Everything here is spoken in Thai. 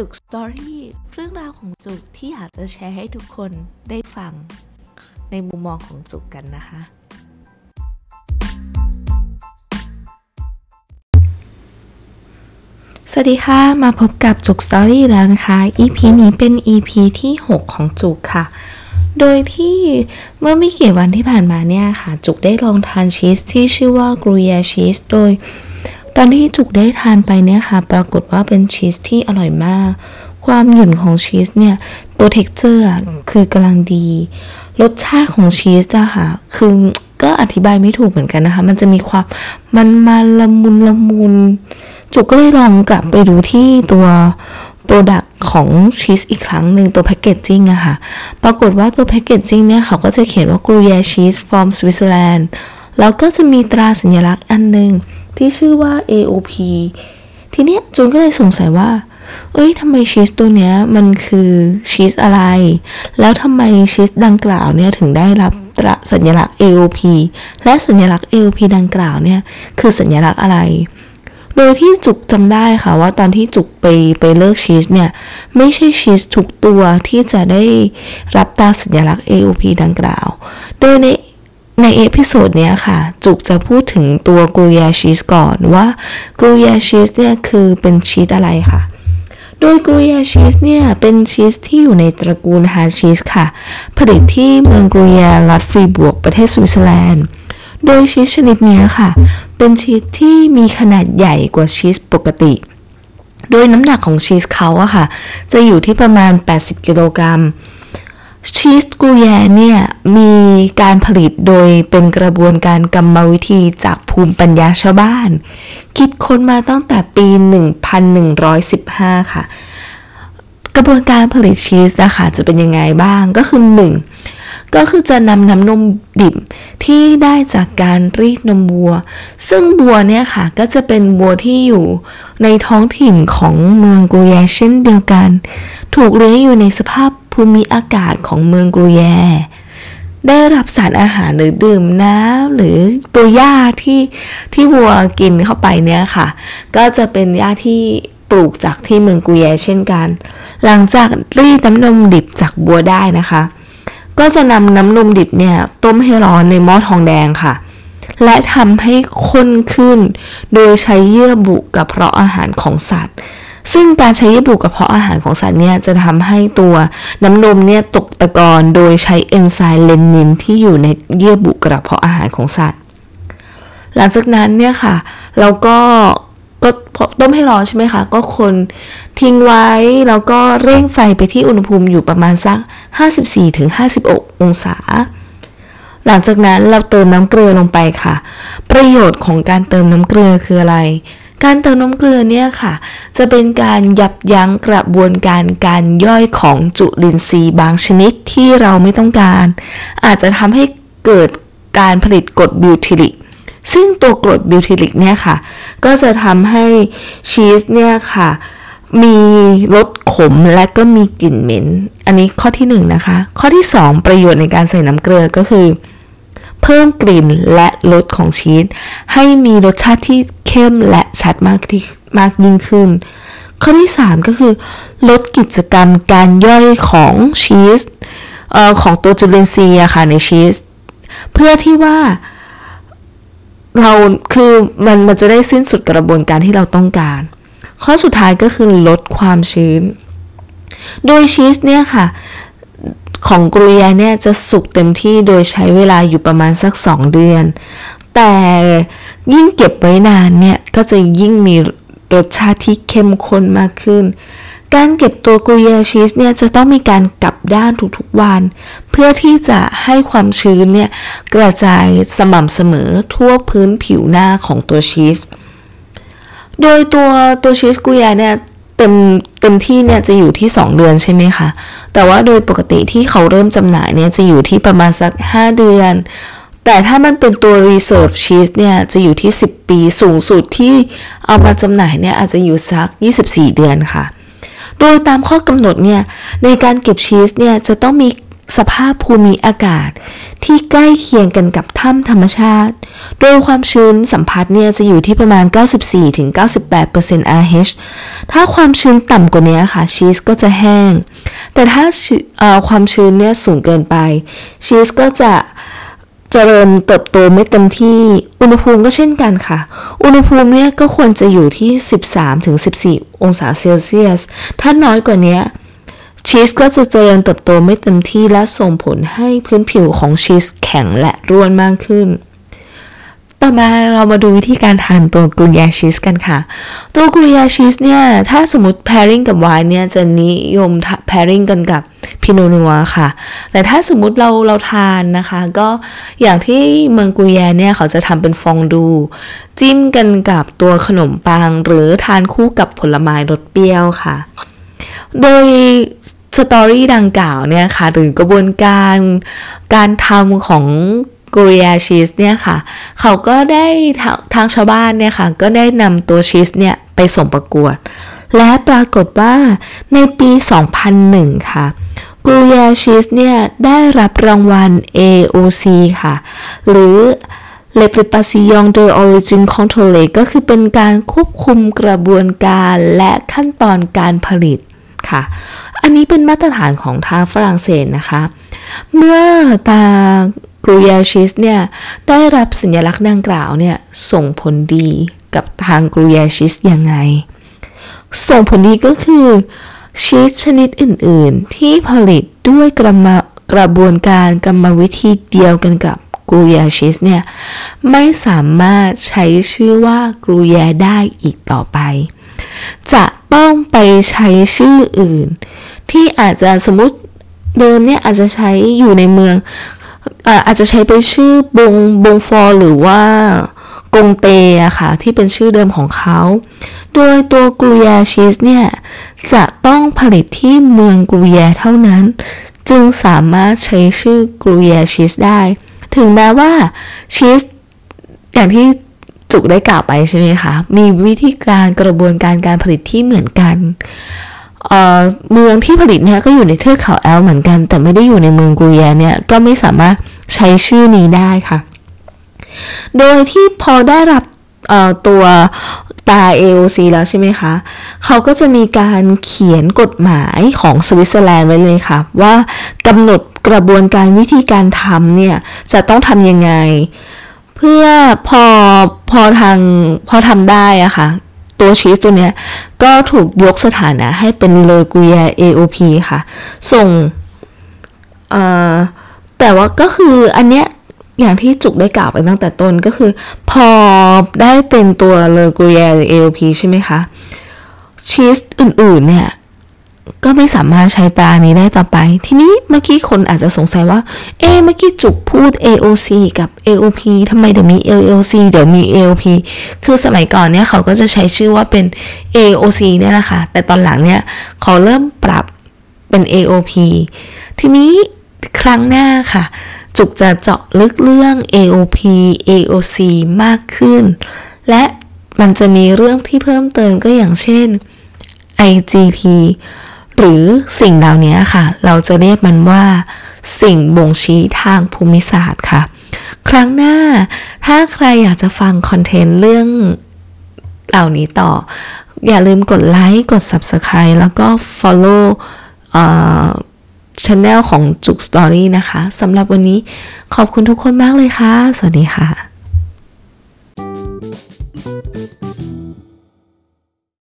จุกสตอรี่เรื่องราวของจุกที่อยากจะแชร์ให้ทุกคนได้ฟังในมุมมองของจุกกันนะคะ สวัสดีค่ะ มาพบกับจุกสตอรี่แล้วนะคะ EP นี้เป็น EP ที่ 6 ของจุกค่ะ โดยที่เมื่อไม่กี่วันที่ผ่านมาเนี่ยค่ะ จุกได้ลองทานชีสที่ชื่อว่า กรูเยชีส โดย ตอนที่จุกได้ทานไปเนี่ยค่ะ ปรากฏว่าเป็นชีสที่อร่อยมาก ความหยุ่นของชีสเนี่ย ตัว texture คือกำลังดี รสชาติของชีสอะค่ะ คือก็อธิบายไม่ถูกเหมือนกันนะคะ มันจะมีความมันมาละมุนละมุน จุกก็เลยลองกลับไปดูที่ตัว product ของชีสอีกครั้งหนึ่งตัว packaging อะค่ะ ปรากฏว่าตัว packaging เนี่ยเขาก็จะเขียนว่า Gruyère cheese from Switzerlandแล้วก็จะมีตราสัญลักษณ์อันหนึ่ง ที่ชื่อว่า AOP ทีเนี้ยจูนก็เลยสงสัยว่า เอ้ยทำไมชีสตัวเนี้ยมันคือชีสอะไร แล้วทำไมชีสดังกล่าวเนี่ยถึงได้รับตราสัญลักษณ์ AOP และสัญลักษณ์ AOP ดังกล่าวเนี่ยคือสัญลักษณ์อะไร โดยที่จุกจำได้ค่ะว่าตอนที่จุกไปไปเลิกชีสเนี่ยไม่ใช่ชีสทุกตัวที่จะได้รับตราสัญลักษณ์ AOP ดังกล่าว โดยใน ใน episode เนี้ยค่ะ จุกจะพูดถึงตัว Gruyère cheese ก่อนว่า Gruyère cheese เนี่ยคือเป็นชีสอะไรค่ะ โดย Gruyère cheese เนี่ยเป็นชีสที่อยู่ในตระกูล hard cheese ค่ะ ผลิตที่เมือง Gruyères รัฐ Fribourg ประเทศสวิตเซอร์แลนด์ โดยชีสชนิดนี้ค่ะ เป็นชีสที่มีขนาดใหญ่กว่าชีสปกติ โดยน้ำหนักของชีสเขาอะค่ะ จะอยู่ที่ประมาณ 80 กิโลกรัม ชีสกูแยเนี่ยมีการผลิตโดยเป็นกระบวนการกรรมวิธีจากภูมิปัญญาชาวบ้าน คิดค้นมาตั้งแต่ปี 1115 ค่ะ กระบวนการผลิตชีสนะคะจะเป็นยังไงบ้างก็คือ 1. ก็คือจะนำน้ำนมดิบที่ได้จากการรีดนมวัว ซึ่งบัวเนี่ยค่ะก็จะเป็นบัวที่อยู่ในท้องถิ่นของเมืองกรูแยเช่นเดียวกัน ถูกเลี้ยงอยู่ในสภาพ ภูมิอากาศของเมืองกรูแย ได้รับสารอาหารหรือดื่มน้ำหรือตัวหญ้าที่ที่วัวกินเข้าไปเนี่ยค่ะ ก็จะเป็นหญ้าที่ปลูกจากที่เมืองกุยแยเช่นกัน หลังจากรีดน้ำนมดิบจากบัวได้นะคะ ก็จะนำน้ำนมดิบเนี่ยต้มให้ร้อนในหม้อทองแดงค่ะ และทำให้ข้นขึ้น โดยใช้เยื่อบุกระเพาะอาหารของสัตว์ ซึ่งการใช้เยื่อบุกระเพาะอาหารของสัตว์เนี่ยจะทำให้ตัวน้ำนมเนี่ยตกตะกอนโดยใช้เอนไซม์เลนินที่อยู่ในเยื่อบุกระเพาะอาหารของสัตว์ หลังจากนั้นเนี่ยค่ะเราก็ก็ต้มให้ร้อนใช่ไหมคะ ก็คนทิ้งไว้แล้วก็เร่งไฟไปที่อุณหภูมิอยู่ประมาณสัก 54-56 องศา หลังจากนั้นเราเติมน้ำเกลือลงไปค่ะ ประโยชน์ของการเติมน้ำเกลือคืออะไร การเติมน้ำเกลือเนี่ยค่ะ จะเป็นการยับยั้งกระบวนการการย่อยของจุลินทรีย์บางชนิดที่เราไม่ต้องการ อาจจะทำให้เกิดการผลิตกรดบิวทิลิกซึ่งตัวกรดบิวทิลิกเนี่ยค่ะ ก็จะทำให้ชีสเนี่ยค่ะ มีรสขมและก็มีกลิ่นเหม็น อันนี้ข้อที่1นนะคะ ข้อที่ 2 ประโยชน์ในการใส่น้ำเกลือก็คือ เพิ่มกลิ่นและรสของชีสให้มีรสชาติที่ เข้มและชัดมากที่มากยิ่งขึ้น ข้อที่ 3 ก็คือ ลดกิจกรรมการย่อยของชีสออของตัวจุลินทรีย์อะค่ะในชีส เพื่อที่ว่าเราคือมันมันจะได้สิ้นสุดกระบวนการที่เราต้องการ ข้อสุดท้ายก็คือลดความชื้น โดยชีสเนี่ยค่ะ ของกรุยาเนี่ยจะสุกเต็มที่โดยใช้เวลาอยู่ประมาณสัก 2 เดือน แต่ยิ่งเก็บไว้นานเนี่ยก็จะยิ่งมีรสชาติที่เข้มข้นมากขึ้น การเก็บตัวกรุยาชีสเนี่ยจะต้องมีการกลับด้านทุกๆวัน เพื่อที่จะให้ความชื้นเนี่ยกระจายสม่ำเสมอทั่วพื้นผิวหน้าของตัวชีส โดยตัวตัวชีสกุยาเนี่ย เต็มเต็มที่เนี่ยจะอยู่ที่ 2 เดือนใช่ไหมคะ แต่ว่าโดยปกติที่เขาเริ่มจำหน่ายเนี่ยจะอยู่ที่ประมาณสัก 5 เดือน แต่ถ้ามันเป็นตัว reserve cheese เนี่ยจะอยู่ที่ 10 ปีสูงสุดที่เอามาจำหน่ายเนี่ยอาจจะอยู่สัก 24 เดือนค่ะ โดยตามข้อกำหนดเนี่ยในการเก็บชีสเนี่ยจะต้องมี สภาพภูมิอากาศที่ใกล้เคียงกันกับถ้ำธรรมชาติ โดยความชื้นสัมผัสเนี่ยจะอยู่ที่ประมาณ 94-98% RH ถ้าความชื้นต่ำกว่านี้ค่ะชีสก็จะแห้ง แต่ถ้าความชื้นเนี่ยสูงเกินไป ชีสก็จะเจริญเติบโตไม่เต็มที่ อุณหภูมิก็เช่นกันค่ะ อุณหภูมิเนี่ยก็ควรจะอยู่ที่ 13-14 องศาเซลเซียส ถ้าน้อยกว่านี้ ชีสก็จะเจริญเติบโตไม่เต็มที่และส่งผลให้พื้นผิวของชีสแข็งและร่วนมากขึ้น ต่อมาเรามาดูวิธีการทานตัวกรูยาชีสกันค่ะ ตัวกรูยาชีสเนี่ย ถ้าสมมติ pairing กับไวน์เนี่ย จะนิยม pairing กันกับพิโนนัวค่ะ แต่ถ้าสมมติเราเราทานนะคะ ก็อย่างที่เมืองกุยแยเนี่ย เขาจะทำเป็นฟองดู จิ้มกันกับตัวขนมปัง หรือทานคู่กับผลไม้รสเปรี้ยวค่ะ โดย สตอรี่ดังกล่าวเนี่ยค่ะหรือกระบวนการการทำของกริยาชีสเนี่ยค่ะ เขาก็ได้ทางชาวบ้านเนี่ยค่ะ ก็ได้นำตัวชีสเนี่ยไปส่งประกวด และปรากฏว่าในปี 2001 ค่ะกริยาชีสเนี่ยได้รับรางวัล AOC ค่ะ หรือ l e p r e p a s i o n de Origin contrôlée ก็คือเป็นการควบคุมกระบวนการและขั้นตอนการผลิตค่ะ อันนี้เป็นมาตรฐานของทางฝรั่งเศสนะคะ เมื่อตากรูยาชิสเนี่ยได้รับสัญลักษณ์ดังกล่าวเนี่ยส่งผลดีกับทางกรูยาชิสยังไง ส่งผลดีก็คือชีสชนิดอื่น ๆ ที่ผลิตด้วยกระมกระบวนการกรรมวิธีเดียวกันกับกรูยาชิสเนี่ยไม่สามารถใช้ชื่อว่ากรูยาได้อีกต่อไป จะต้องไปใช้ชื่ออื่น ที่อาจจะสมมติเดิมเนี่ยอาจจะใช้อยู่ในเมืองอาจจะใช้เป็นชื่อบงบงฟอร์หรือว่ากงเตอะค่ะที่เป็นชื่อเดิมของเขา โดยตัวกรูยาชีสเนี่ย จะต้องผลิตที่เมืองกรูยาเท่านั้น จึงสามารถใช้ชื่อกรูยาชีสได้ ถึงแม้ว่าชีสอย่างที่จุกได้กล่าวไปใช่ไหมคะ มีวิธีการกระบวนการการผลิตที่เหมือนกัน เมืองที่ผลิตเนี่ยก็อยู่ในเทือกเขาแอลเหมือนกัน แต่ไม่ได้อยู่ในเมืองกูเยเนี่ยก็ไม่สามารถใช้ชื่อนี้ได้ค่ะ โดยที่พอได้รับตัวตา AOC แล้วใช่ไหมคะ เขาก็จะมีการเขียนกฎหมายของสวิตเซอร์แลนด์ไว้เลยค่ะ ว่ากำหนดกระบวนการวิธีการทำเนี่ย จะต้องทำยังไง เพื่อพอพอทางพอทำได้อะค่ะ ตัวชีสตัวเนี้ยก็ถูกยกสถานะให้เป็นเลกุย AOP ค่ะ ส่งแต่ว่าก็คืออันเนี้ยอย่างที่จุกได้กล่าวไปตั้งแต่ต้นก็คือ พอได้เป็นตัวเลกุย AOP ใช่ไหมคะชีสอื่นๆเนี่ย ก็ไม่สามารถใช้ตานี้ได้ต่อไป ทีนี้เมื่อกี้คนอาจจะสงสัยว่า เอ๊เมื่อกี้จุกพูด AOC กับ AOP ทำไมเดี๋ยวมี AOC เดี๋ยวมี AOP คือสมัยก่อนเนี่ยเขาก็จะใช้ชื่อว่าเป็น AOC เนี่ยแหละค่ะ แต่ตอนหลังเนี่ยเขาเริ่มปรับเป็น AOP ทีนี้ครั้งหน้าค่ะ จุกจะเจาะลึกเรื่อง AOP AOC มากขึ้น และมันจะมีเรื่องที่เพิ่มเติมก็อย่างเช่น IGP หรือสิ่งเหล่านี้ค่ะ เราจะเรียกมันว่า สิ่งบ่งชี้ทางภูมิศาสตร์ค่ะ ครั้งหน้า ถ้าใครอยากจะฟังคอนเทนต์เรื่องเหล่านี้ต่อ อย่าลืมกดไลค์กด Subscribe แล้วก็ Follow ช anel ของจุกสตอรี่นะคะสำหรับวันนี้ขอบคุณทุกคนมากเลยค่ะ สวัสดีค่ะ